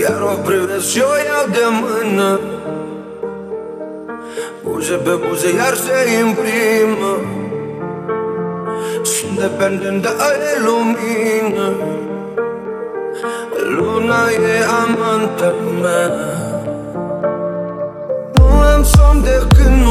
Iar o privesc și o iau de mână. Buze pe buze iar se imprimă. Sunt dependentă de lumină. Luna e amantă mea. Nu am somn de când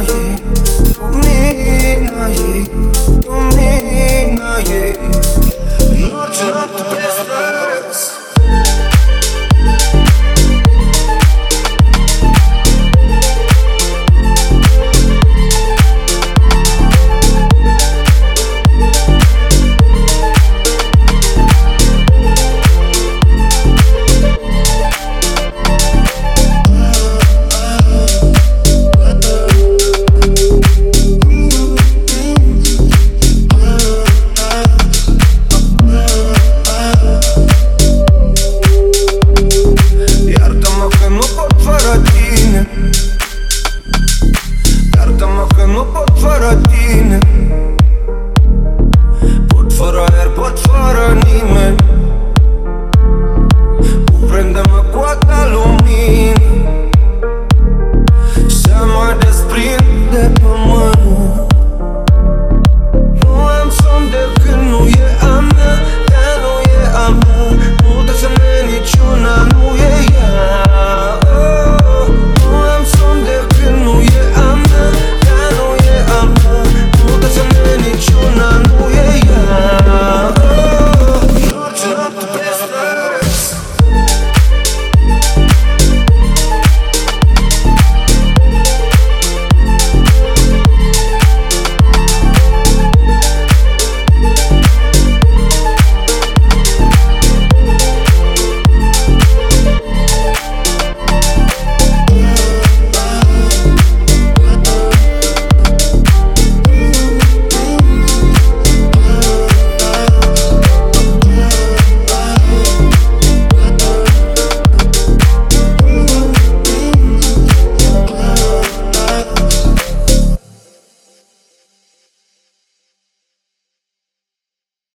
Not to, not to, not to, not to, not to, not to, not to, to, not to,